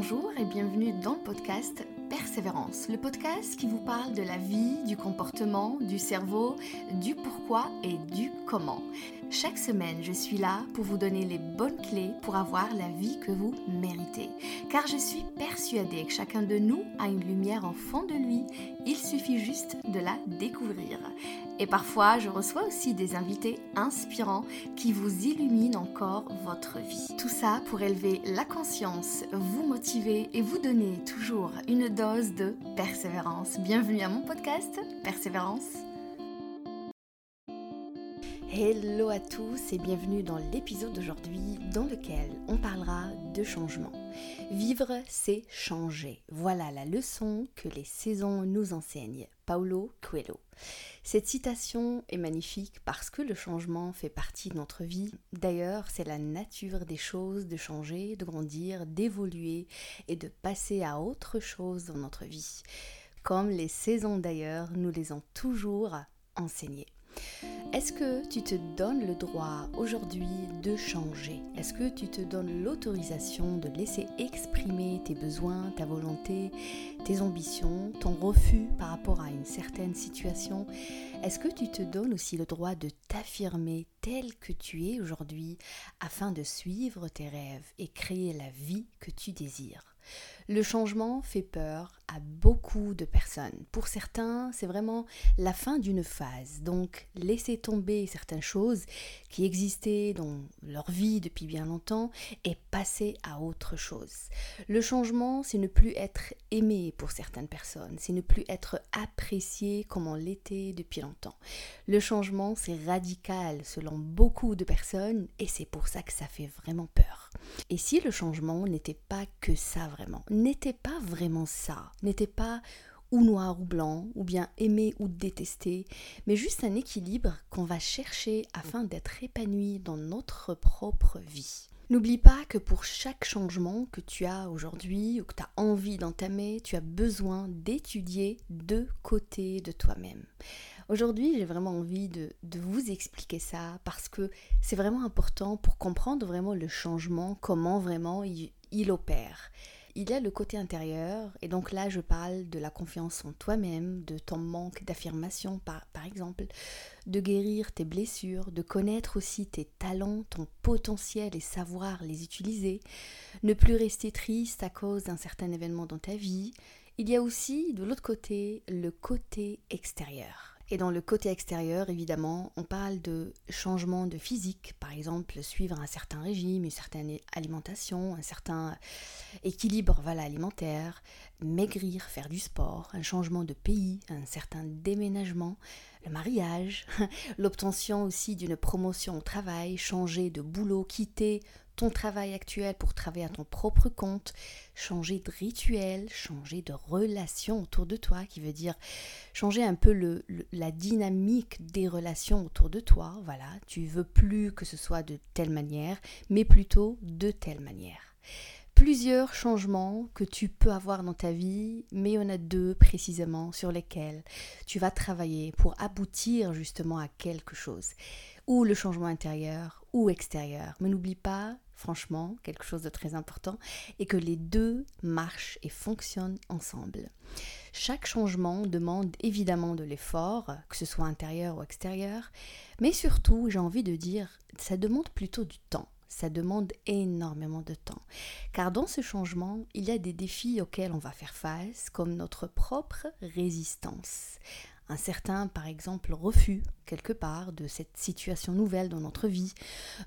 bonjour et bienvenue dans le podcast Persévérance, le podcast qui vous parle de la vie, du comportement, du cerveau, du pourquoi et du comment. Chaque semaine, je suis là pour vous donner les bonnes clés pour avoir la vie que vous méritez. Car je suis persuadée que chacun de nous a une lumière en fond de lui, il suffit juste de la découvrir. Et parfois, je reçois aussi des invités inspirants qui vous illuminent encore votre vie. Tout ça pour élever la conscience, vous motiver et vous donner toujours une dose de persévérance. Bienvenue à mon podcast Persévérance. Hello à tous et bienvenue dans l'épisode d'aujourd'hui dans lequel on parlera de changement. Vivre, c'est changer. Voilà la leçon que les saisons nous enseignent. Paulo Coelho. Cette citation est magnifique parce que le changement fait partie de notre vie. D'ailleurs, c'est la nature des choses de changer, de grandir, d'évoluer et de passer à autre chose dans notre vie. Comme les saisons d'ailleurs nous les ont toujours enseignées. Est-ce que tu te donnes le droit aujourd'hui de changer? Est-ce que tu te donnes l'autorisation de laisser exprimer tes besoins, ta volonté, tes ambitions, ton refus par rapport à une certaine situation? Est-ce que tu te donnes aussi le droit de t'affirmer tel que tu es aujourd'hui afin de suivre tes rêves et créer la vie que tu désires? Le changement fait peur à beaucoup de personnes. Pour certains, c'est vraiment la fin d'une phase. Donc, laisser tomber certaines choses qui existaient dans leur vie depuis bien longtemps et passer à autre chose. Le changement, c'est ne plus être aimé pour certaines personnes. C'est ne plus être apprécié comme on l'était depuis longtemps. Le changement, c'est radical selon beaucoup de personnes et c'est pour ça que ça fait vraiment peur. Et si le changement n'était pas que ça n'était pas vraiment ça, n'était pas ou noir ou blanc, ou bien aimer ou détester, mais juste un équilibre qu'on va chercher afin d'être épanoui dans notre propre vie. N'oublie pas que pour chaque changement que tu as aujourd'hui ou que tu as envie d'entamer, tu as besoin d'étudier deux côtés de toi-même. Aujourd'hui, j'ai vraiment envie de, vous expliquer ça parce que c'est vraiment important pour comprendre vraiment le changement, comment vraiment il opère il y a le côté intérieur, et donc là je parle de la confiance en toi-même, de ton manque d'affirmation par, par exemple, de guérir tes blessures, de connaître aussi tes talents, ton potentiel et savoir les utiliser, ne plus rester triste à cause d'un certain événement dans ta vie. Il y a aussi de l'autre côté le côté extérieur. Et dans le côté extérieur, évidemment, on parle de changement de physique, par exemple suivre un certain régime, une certaine alimentation, un certain équilibre voilà, alimentaire, maigrir, faire du sport, un changement de pays, un certain déménagement, le mariage, l'obtention aussi d'une promotion au travail, changer de boulot, quitter ton travail actuel pour travailler à ton propre compte, changer de rituel, changer de relation autour de toi, qui veut dire changer un peu le, la dynamique des relations autour de toi. Voilà, tu veux plus que ce soit de telle manière, mais plutôt de telle manière. Plusieurs changements que tu peux avoir dans ta vie, mais il y en a deux précisément sur lesquels tu vas travailler pour aboutir justement à quelque chose, ou le changement intérieur ou extérieur. Mais n'oublie pas franchement, quelque chose de très important, et que les deux marchent et fonctionnent ensemble. Chaque changement demande évidemment de l'effort, que ce soit intérieur ou extérieur, mais surtout, j'ai envie de dire, ça demande plutôt du temps. Ça demande énormément de temps. Car dans ce changement, il y a des défis auxquels on va faire face, comme notre propre résistance un certain, par exemple, refus, quelque part, de cette situation nouvelle dans notre vie,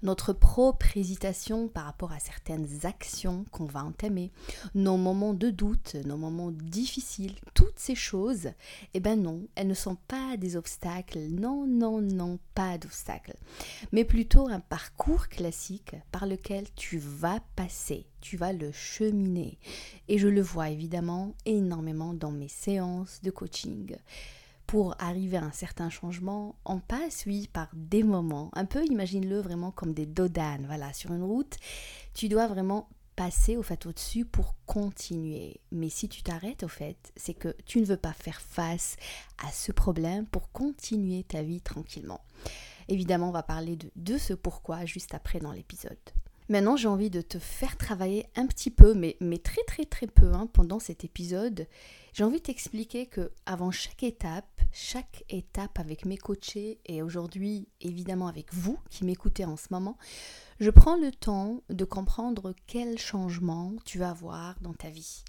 notre propre hésitation par rapport à certaines actions qu'on va entamer, nos moments de doute, nos moments difficiles, toutes ces choses, eh ben non, elles ne sont pas des obstacles, non, non, non, pas d'obstacles, mais plutôt un parcours classique par lequel tu vas passer, tu vas le cheminer. Et je le vois évidemment énormément dans mes séances de coaching pour arriver à un certain changement, on passe, oui, par des moments. Un peu, imagine-le vraiment comme des dodanes. Voilà, sur une route, tu dois vraiment passer au fait au-dessus pour continuer. Mais si tu t'arrêtes au fait, c'est que tu ne veux pas faire face à ce problème pour continuer ta vie tranquillement. Évidemment, on va parler de, ce pourquoi juste après dans l'épisode. Maintenant, j'ai envie de te faire travailler un petit peu, mais, mais très très très peu hein, pendant cet épisode. J'ai envie de t'expliquer que avant chaque étape, chaque étape avec mes coachés et aujourd'hui évidemment avec vous qui m'écoutez en ce moment, je prends le temps de comprendre quel changement tu vas avoir dans ta vie.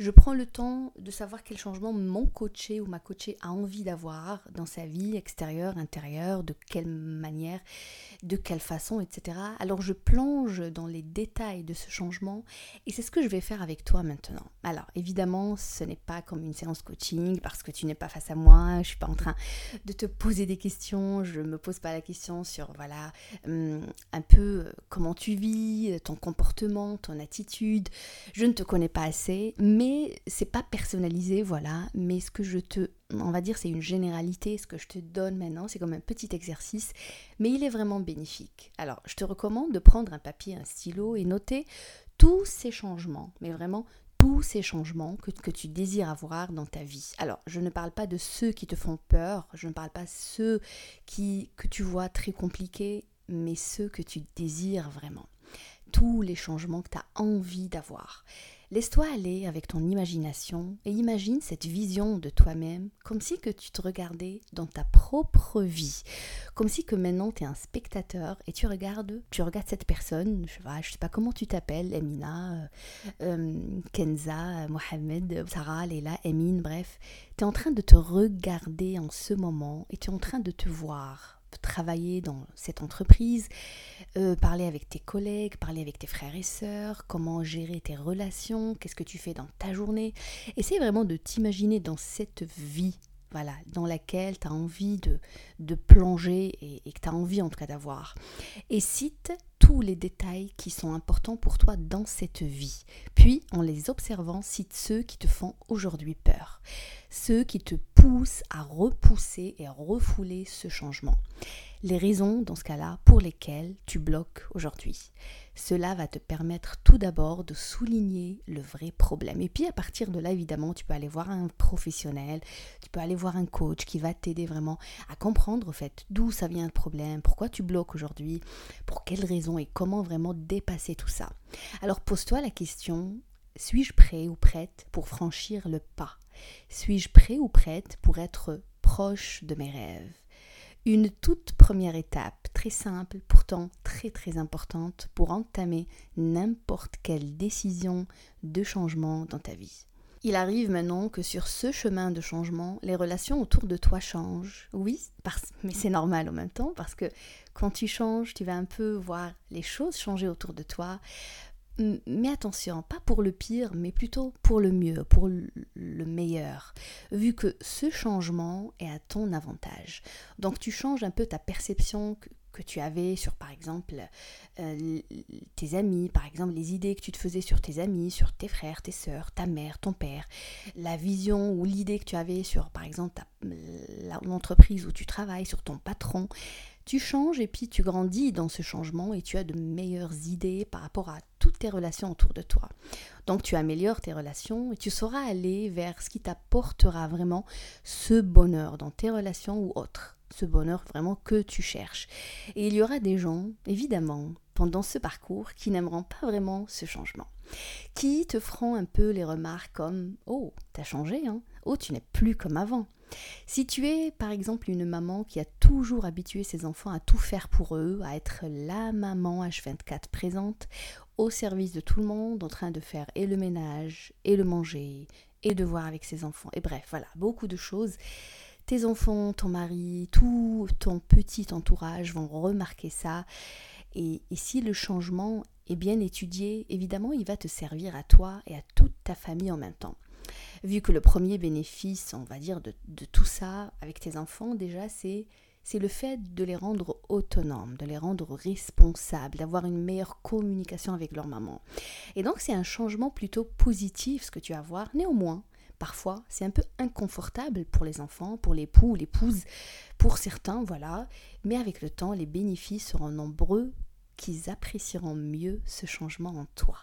Je prends le temps de savoir quel changement mon coaché ou ma coachée a envie d'avoir dans sa vie extérieure, intérieure, de quelle manière, de quelle façon, etc. Alors je plonge dans les détails de ce changement et c'est ce que je vais faire avec toi maintenant. Alors évidemment, ce n'est pas comme une séance coaching parce que tu n'es pas face à moi, je suis pas en train de te poser des questions, je me pose pas la question sur voilà hum, un peu comment tu vis, ton comportement, ton attitude. Je ne te connais pas assez, mais c'est pas personnalisé, voilà. Mais ce que je te, on va dire, c'est une généralité. Ce que je te donne maintenant, c'est comme un petit exercice, mais il est vraiment bénéfique. Alors, je te recommande de prendre un papier, un stylo et noter tous ces changements, mais vraiment tous ces changements que, que, tu désires avoir dans ta vie. Alors, je ne parle pas de ceux qui te font peur, je ne parle pas de ceux qui, que tu vois très compliqués, mais ceux que tu désires vraiment. Tous les changements que tu as envie d'avoir. Laisse-toi aller avec ton imagination et imagine cette vision de toi-même comme si que tu te regardais dans ta propre vie. Comme si que maintenant tu es un spectateur et tu regardes, tu regardes cette personne, je ne sais, pas comment tu t'appelles, Emina, euh, euh, Kenza, Mohamed, Sarah, Leila, Emine, bref. Tu es en train de te regarder en ce moment et tu es en train de te voir travailler dans cette entreprise, euh, parler avec tes collègues, parler avec tes frères et sœurs, comment gérer tes relations, qu'est-ce que tu fais dans ta journée. Essaye vraiment de t'imaginer dans cette vie voilà, dans laquelle tu as envie de, de plonger et, et que tu as envie en tout cas d'avoir. Et cite tous les détails qui sont importants pour toi dans cette vie. Puis, en les observant, cite ceux qui te font aujourd'hui peur, ceux qui te poussent à repousser et à refouler ce changement. Les raisons, dans ce cas-là, pour lesquelles tu bloques aujourd'hui. Cela va te permettre tout d'abord de souligner le vrai problème. Et puis à partir de là, évidemment, tu peux aller voir un professionnel, tu peux aller voir un coach qui va t'aider vraiment à comprendre au fait d'où ça vient le problème, pourquoi tu bloques aujourd'hui, pour quelles raisons et comment vraiment dépasser tout ça. Alors pose-toi la question, suis-je prêt ou prête pour franchir le pas Suis-je prêt ou prête pour être proche de mes rêves? Une toute première étape, très simple, pourtant très très importante pour entamer n'importe quelle décision de changement dans ta vie. Il arrive maintenant que sur ce chemin de changement, les relations autour de toi changent. Oui, mais c'est normal en même temps parce que quand tu changes, tu vas un peu voir les choses changer autour de toi. Mais attention, pas pour le pire, mais plutôt pour le mieux, pour le meilleur, vu que ce changement est à ton avantage. Donc tu changes un peu ta perception que, tu avais sur, par exemple, euh, tes amis, par exemple, les idées que tu te faisais sur tes amis, sur tes frères, tes sœurs, ta mère, ton père, la vision ou l'idée que tu avais sur, par exemple, l'entreprise où tu travailles, sur ton patron. Tu changes et puis tu grandis dans ce changement et tu as de meilleures idées par rapport à toutes tes relations autour de toi. Donc tu améliores tes relations et tu sauras aller vers ce qui t'apportera vraiment ce bonheur dans tes relations ou autres. Ce bonheur vraiment que tu cherches. Et il y aura des gens, évidemment, pendant ce parcours qui n'aimeront pas vraiment ce changement. Qui te feront un peu les remarques comme Oh, t'as changé, hein Oh, tu n'es plus comme avant. Si tu es par exemple une maman qui a toujours habitué ses enfants à tout faire pour eux, à être la maman H24 présente, au service de tout le monde, en train de faire et le ménage, et le manger, et de voir avec ses enfants, et bref, voilà, beaucoup de choses. Tes enfants, ton mari, tout ton petit entourage vont remarquer ça. Et, si le changement est bien étudié, évidemment, il va te servir à toi et à toute ta famille en même temps vu que le premier bénéfice, on va dire, de, tout ça avec tes enfants, déjà, c'est c'est le fait de les rendre autonomes, de les rendre responsables, d'avoir une meilleure communication avec leur maman. Et donc c'est un changement plutôt positif ce que tu vas voir. Néanmoins, parfois c'est un peu inconfortable pour les enfants, pour l'époux, l'épouse, pour certains, voilà. Mais avec le temps, les bénéfices seront nombreux qu'ils apprécieront mieux ce changement en toi.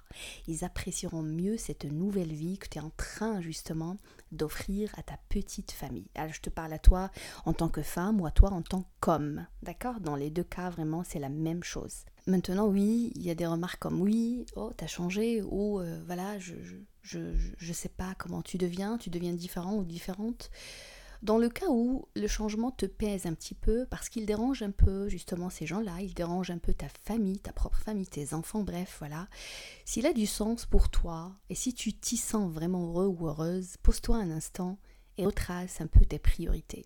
Ils apprécieront mieux cette nouvelle vie que tu es en train justement d'offrir à ta petite famille. Alors je te parle à toi en tant que femme ou à toi en tant qu'homme. D'accord? Dans les deux cas, vraiment, c'est la même chose. Maintenant, oui, il y a des remarques comme oui, oh, t'as changé, ou euh, voilà, je, je, je, sais pas comment tu deviens, tu deviens différent ou différente. Dans le cas où le changement te pèse un petit peu parce qu'il dérange un peu justement ces gens-là, il dérange un peu ta famille, ta propre famille, tes enfants, bref, voilà. S'il a du sens pour toi et si tu t'y sens vraiment heureux ou heureuse, pose-toi un instant et retrace un peu tes priorités.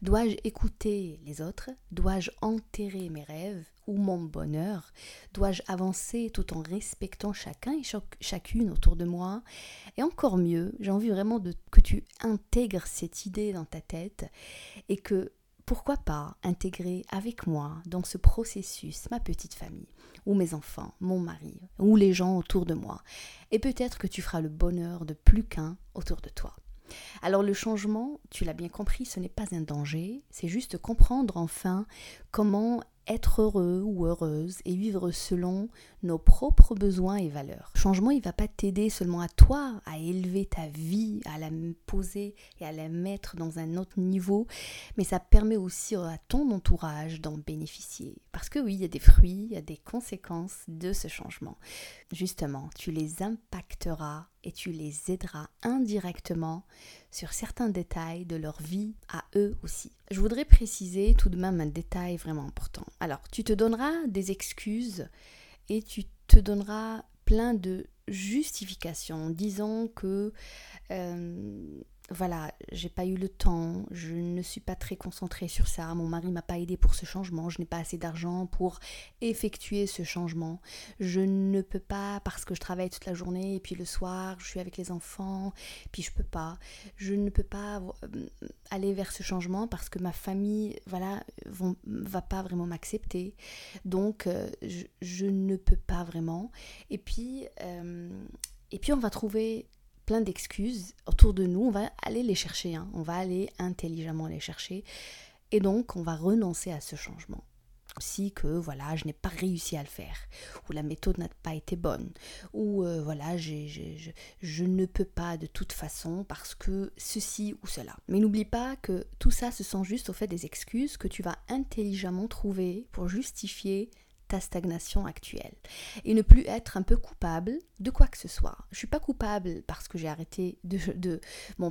Dois-je écouter les autres? Dois-je enterrer mes rêves ou mon bonheur? Dois-je avancer tout en respectant chacun et chacune autour de moi? Et encore mieux, j'ai envie vraiment de, que tu intègres cette idée dans ta tête et que pourquoi pas intégrer avec moi dans ce processus ma petite famille, ou mes enfants, mon mari, ou les gens autour de moi. Et peut-être que tu feras le bonheur de plus qu'un autour de toi. Alors le changement, tu l'as bien compris, ce n'est pas un danger, c'est juste comprendre enfin comment être heureux ou heureuse et vivre selon nos propres besoins et valeurs. Le changement, il va pas t'aider seulement à toi à élever ta vie, à la poser et à la mettre dans un autre niveau, mais ça permet aussi à ton entourage d'en bénéficier. Parce que oui, il y a des fruits, il y a des conséquences de ce changement. Justement, tu les impacteras et tu les aideras indirectement sur certains détails de leur vie à eux aussi. Je voudrais préciser tout de même un détail vraiment important. Alors, tu te donneras des excuses et tu te donneras plein de justifications disant que euh, voilà, j'ai pas eu le temps, je ne suis pas très concentrée sur ça, mon mari m'a pas aidé pour ce changement, je n'ai pas assez d'argent pour effectuer ce changement, je ne peux pas parce que je travaille toute la journée et puis le soir je suis avec les enfants, puis je peux pas, je ne peux pas euh, aller vers ce changement parce que ma famille, voilà, va pas vraiment m'accepter, donc euh, je, ne peux pas vraiment, et puis euh, et puis on va trouver plein d'excuses autour de nous, on va aller les chercher, hein. on va aller intelligemment les chercher, et donc on va renoncer à ce changement. Si que voilà, je n'ai pas réussi à le faire, ou la méthode n'a pas été bonne, ou euh, voilà, je ne peux pas de toute façon parce que ceci ou cela. Mais n'oublie pas que tout ça, ce sont juste au fait des excuses que tu vas intelligemment trouver pour justifier ta stagnation actuelle et ne plus être un peu coupable de quoi que ce soit. Je suis pas coupable parce que j'ai arrêté de, mon,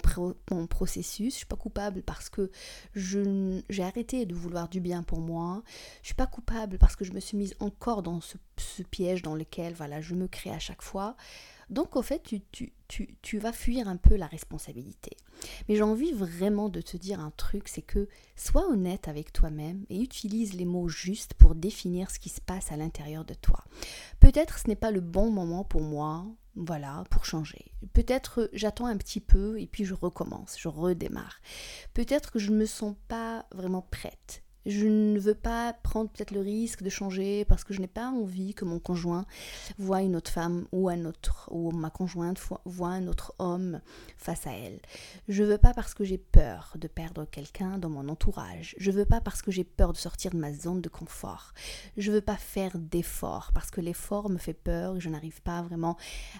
processus, je suis pas coupable parce que j'ai arrêté de vouloir du bien pour moi, je suis pas coupable parce que je me suis mise encore dans ce, ce piège dans lequel voilà, je me crée à chaque fois. Donc, au fait, tu, vas fuir un peu la responsabilité. Mais j'ai envie vraiment de te dire un truc, c'est que sois honnête avec toi-même et utilise les mots justes pour définir ce qui se passe à l'intérieur de toi. Peut-être ce n'est pas le bon moment pour moi, voilà, pour changer. Peut-être j'attends un petit peu et puis je recommence, je redémarre. Peut-être que je ne me sens pas vraiment prête je ne veux pas prendre peut-être le risque de changer parce que je n'ai pas envie que mon conjoint voit une autre femme ou un autre ou ma conjointe voit un autre homme face à elle. Je veux pas parce que j'ai peur de perdre quelqu'un dans mon entourage. Je veux pas parce que j'ai peur de sortir de ma zone de confort. Je veux pas faire d'efforts parce que l'effort me fait peur et je n'arrive pas vraiment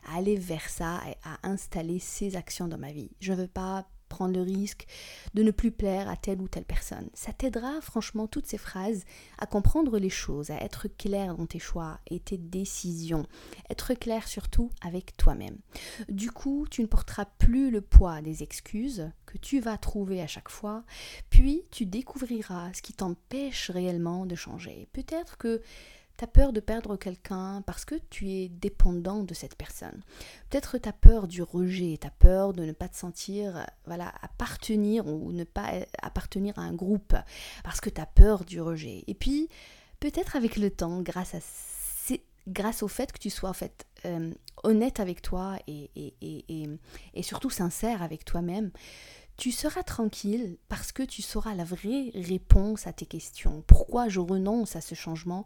à aller vers ça et à installer ces actions dans ma vie. Je veux pas prendre le risque de ne plus plaire à telle ou telle personne. Ça t'aidera franchement toutes ces phrases à comprendre les choses, à être clair dans tes choix et tes décisions, être clair surtout avec toi-même. Du coup, tu ne porteras plus le poids des excuses que tu vas trouver à chaque fois, puis tu découvriras ce qui t'empêche réellement de changer. Peut-être que tu as peur de perdre quelqu'un parce que tu es dépendant de cette personne. Peut-être tu as peur du rejet, tu as peur de ne pas te sentir voilà, appartenir ou ne pas appartenir à un groupe parce que tu as peur du rejet. Et puis, peut-être avec le temps, grâce à grâce au fait que tu sois en fait euh, honnête avec toi et, et, et, et surtout sincère avec toi-même, tu seras tranquille parce que tu sauras la vraie réponse à tes questions. Pourquoi je renonce à ce changement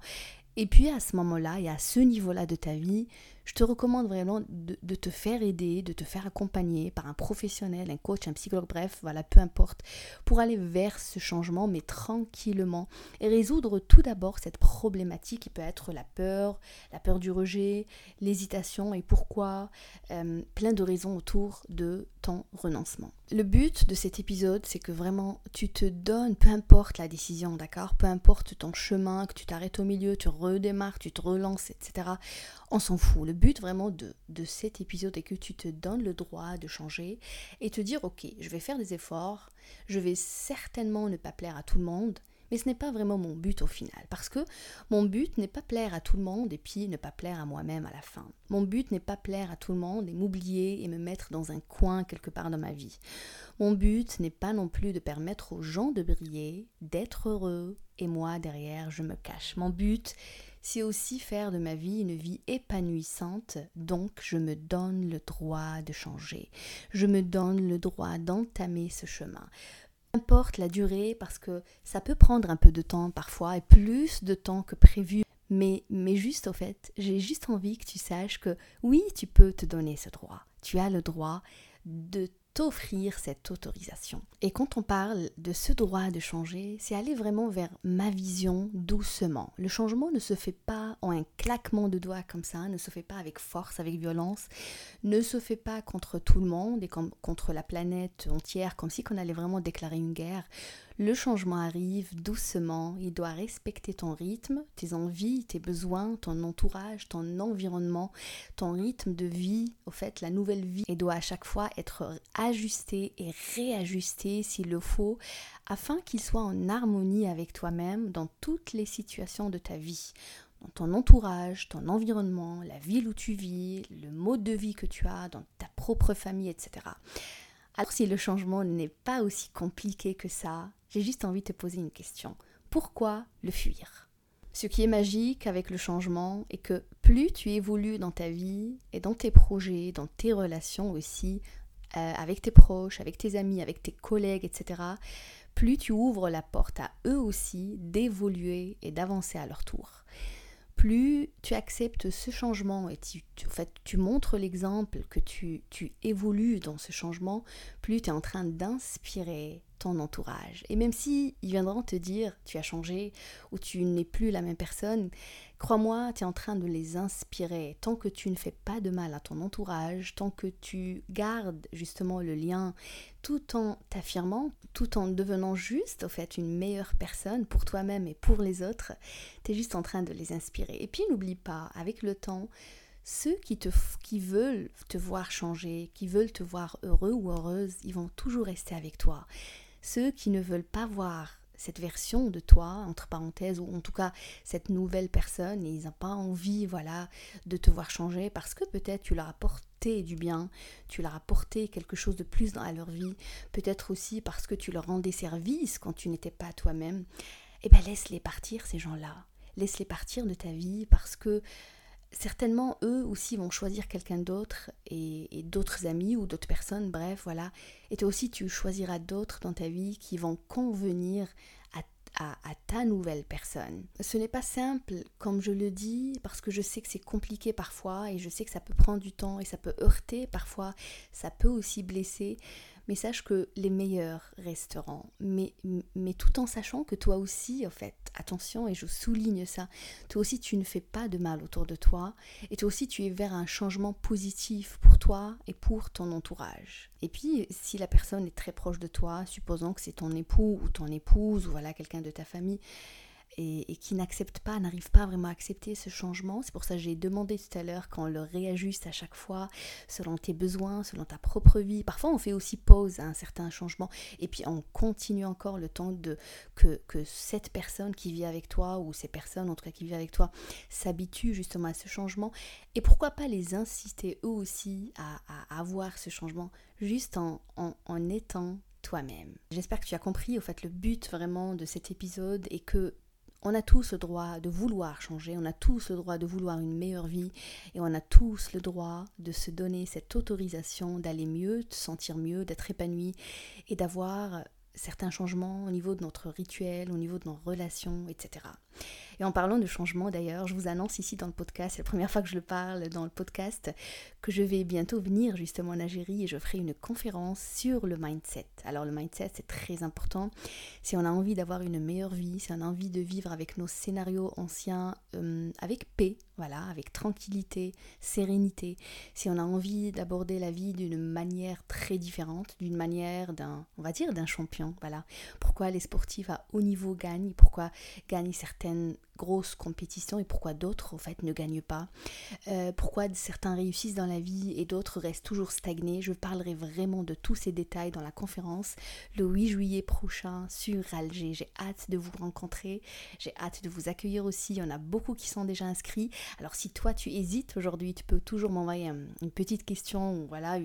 et puis à ce moment-là et à ce niveau-là de ta vie, je te recommande vraiment de, te faire aider, de te faire accompagner par un professionnel, un coach, un psychologue, bref, voilà, peu importe, pour aller vers ce changement, mais tranquillement, et résoudre tout d'abord cette problématique qui peut être la peur, la peur du rejet, l'hésitation et pourquoi, euh, plein de raisons autour de ton renoncement. Le but de cet épisode, c'est que vraiment tu te donnes, peu importe la décision, d'accord? Peu importe ton chemin, que tu t'arrêtes au milieu, tu redémarres, tu te relances, etc. On s'en fout. Le but vraiment de, de cet épisode est que tu te donnes le droit de changer et te dire, ok, je vais faire des efforts, je vais certainement ne pas plaire à tout le monde, mais ce n'est pas vraiment mon but au final, parce que mon but n'est pas plaire à tout le monde et puis ne pas plaire à moi-même à la fin. Mon but n'est pas plaire à tout le monde et m'oublier et me mettre dans un coin quelque part dans ma vie. Mon but n'est pas non plus de permettre aux gens de briller, d'être heureux, et moi derrière je me cache. Mon but, c'est aussi faire de ma vie une vie épanouissante, donc je me donne le droit de changer. Je me donne le droit d'entamer ce chemin importe la durée parce que ça peut prendre un peu de temps parfois et plus de temps que prévu. Mais, mais juste au fait, j'ai juste envie que tu saches que oui, tu peux te donner ce droit. Tu as le droit de t'offrir cette autorisation. Et quand on parle de ce droit de changer, c'est aller vraiment vers ma vision doucement. Le changement ne se fait pas en un claquement de doigts comme ça, ne se fait pas avec force, avec violence, ne se fait pas contre tout le monde et contre la planète entière, comme si on allait vraiment déclarer une guerre. Le changement arrive doucement, il doit respecter ton rythme, tes envies, tes besoins, ton entourage, ton environnement, ton rythme de vie, au fait la nouvelle vie, et doit à chaque fois être ajusté et réajusté s'il le faut, afin qu'il soit en harmonie avec toi-même dans toutes les situations de ta vie. Dans ton entourage, ton environnement, la ville où tu vis, le mode de vie que tu as, dans ta propre famille, etc. Alors si le changement n'est pas aussi compliqué que ça, j'ai juste envie de te poser une question. Pourquoi le fuir? Ce qui est magique avec le changement est que plus tu évolues dans ta vie et dans tes projets, dans tes relations aussi, euh, avec tes proches, avec tes amis, avec tes collègues, etc., plus tu ouvres la porte à eux aussi d'évoluer et d'avancer à leur tour plus tu acceptes ce changement et tu, en fait, tu montres l'exemple que tu, tu évolues dans ce changement, plus tu es en train d'inspirer ton entourage. Et même si ils viendront te dire tu as changé ou tu n'es plus la même personne, crois-moi, tu es en train de les inspirer. Tant que tu ne fais pas de mal à ton entourage, tant que tu gardes justement le lien tout en t'affirmant, tout en devenant juste, au fait, une meilleure personne pour toi-même et pour les autres, tu es juste en train de les inspirer. Et puis n'oublie pas, avec le temps, ceux qui, te, qui veulent te voir changer, qui veulent te voir heureux ou heureuse, ils vont toujours rester avec toi. Ceux qui ne veulent pas voir cette version de toi, entre parenthèses, ou en tout cas cette nouvelle personne, et ils n'ont pas envie, voilà, de te voir changer parce que peut-être tu leur as porté du bien, tu leur apporté quelque chose de plus dans leur vie, peut-être aussi parce que tu leur rendais service quand tu n'étais pas toi-même. Eh bien, laisse-les partir, ces gens-là. Laisse-les partir de ta vie parce que certainement eux aussi vont choisir quelqu'un d'autre et, d'autres amis ou d'autres personnes, bref, voilà. Et toi aussi, tu choisiras d'autres dans ta vie qui vont convenir à, à, ta nouvelle personne. Ce n'est pas simple, comme je le dis, parce que je sais que c'est compliqué parfois et je sais que ça peut prendre du temps et ça peut heurter parfois, ça peut aussi blesser mais sache que les meilleurs resteront. Mais, mais tout en sachant que toi aussi, en fait, attention, et je souligne ça, toi aussi tu ne fais pas de mal autour de toi, et toi aussi tu es vers un changement positif pour toi et pour ton entourage. Et puis, si la personne est très proche de toi, supposons que c'est ton époux ou ton épouse, ou voilà, quelqu'un de ta famille, et, qui n'acceptent pas, n'arrivent pas vraiment à accepter ce changement. C'est pour ça que j'ai demandé tout à l'heure qu'on le réajuste à chaque fois selon tes besoins, selon ta propre vie. Parfois, on fait aussi pause à un certain changement et puis on continue encore le temps de que, cette personne qui vit avec toi ou ces personnes en tout cas qui vivent avec toi s'habituent justement à ce changement. Et pourquoi pas les inciter eux aussi à, avoir ce changement juste en, en, en étant toi-même. J'espère que tu as compris au fait le but vraiment de cet épisode et que on a tous le droit de vouloir changer, on a tous le droit de vouloir une meilleure vie et on a tous le droit de se donner cette autorisation d'aller mieux, de se sentir mieux, d'être épanoui et d'avoir certains changements au niveau de notre rituel, au niveau de nos relations, etc. Et en parlant de changement d'ailleurs, je vous annonce ici dans le podcast, c'est la première fois que je le parle dans le podcast, que je vais bientôt venir justement en Algérie et je ferai une conférence sur le mindset. Alors le mindset c'est très important. Si on a envie d'avoir une meilleure vie, si on a envie de vivre avec nos scénarios anciens euh, avec paix, voilà, avec tranquillité, sérénité, si on a envie d'aborder la vie d'une manière très différente, d'une manière d'un, on va dire, d'un champion, voilà. Pourquoi les sportifs à haut niveau gagnent, pourquoi gagnent certaines can grosses compétitions et pourquoi d'autres, en fait, ne gagnent pas, euh, pourquoi certains réussissent dans la vie et d'autres restent toujours stagnés. Je parlerai vraiment de tous ces détails dans la conférence le 8 juillet prochain sur Alger. J'ai hâte de vous rencontrer, j'ai hâte de vous accueillir aussi. Il y en a beaucoup qui sont déjà inscrits. Alors si toi tu hésites aujourd'hui, tu peux toujours m'envoyer une petite question ou voilà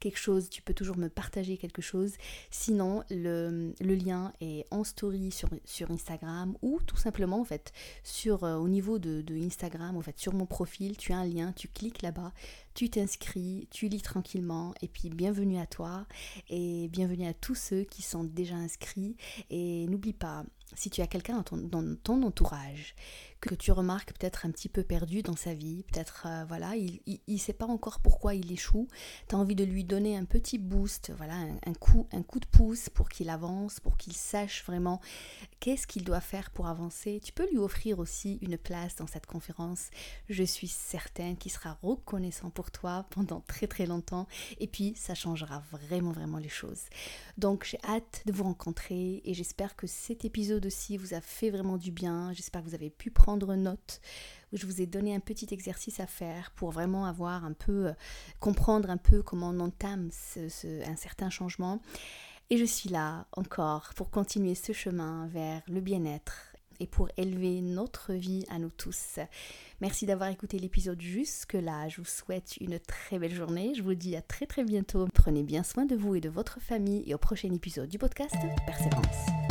quelque chose, tu peux toujours me partager quelque chose. Sinon, le, lien est en story sur Instagram ou tout simplement en fait sur euh, au niveau de, de Instagram, en fait sur mon profil, tu as un lien, tu cliques là-bas, tu t'inscris, tu lis tranquillement et puis bienvenue à toi et bienvenue à tous ceux qui sont déjà inscrits et n'oublie pas si tu as quelqu'un dans ton, entourage que tu remarques peut-être un petit peu perdu dans sa vie, peut-être euh, voilà, il ne sait pas encore pourquoi il échoue, tu as envie de lui donner un petit boost, voilà, un, coup, un coup de pouce pour qu'il avance, pour qu'il sache vraiment qu'est-ce qu'il doit faire pour avancer. Tu peux lui offrir aussi une place dans cette conférence. Je suis certaine qu'il sera reconnaissant pour toi pendant très très longtemps et puis ça changera vraiment vraiment les choses. Donc j'ai hâte de vous rencontrer et j'espère que cet épisode aussi vous a fait vraiment du bien. J'espère que vous avez pu prendre note je vous ai donné un petit exercice à faire pour vraiment avoir un peu, euh, comprendre un peu comment on entame un certain changement. Et je suis là encore pour continuer ce chemin vers le bien-être et pour élever notre vie à nous tous. Merci d'avoir écouté l'épisode jusque-là. Je vous souhaite une très belle journée. Je vous dis à très très bientôt. Prenez bien soin de vous et de votre famille et au prochain épisode du podcast Persévérance.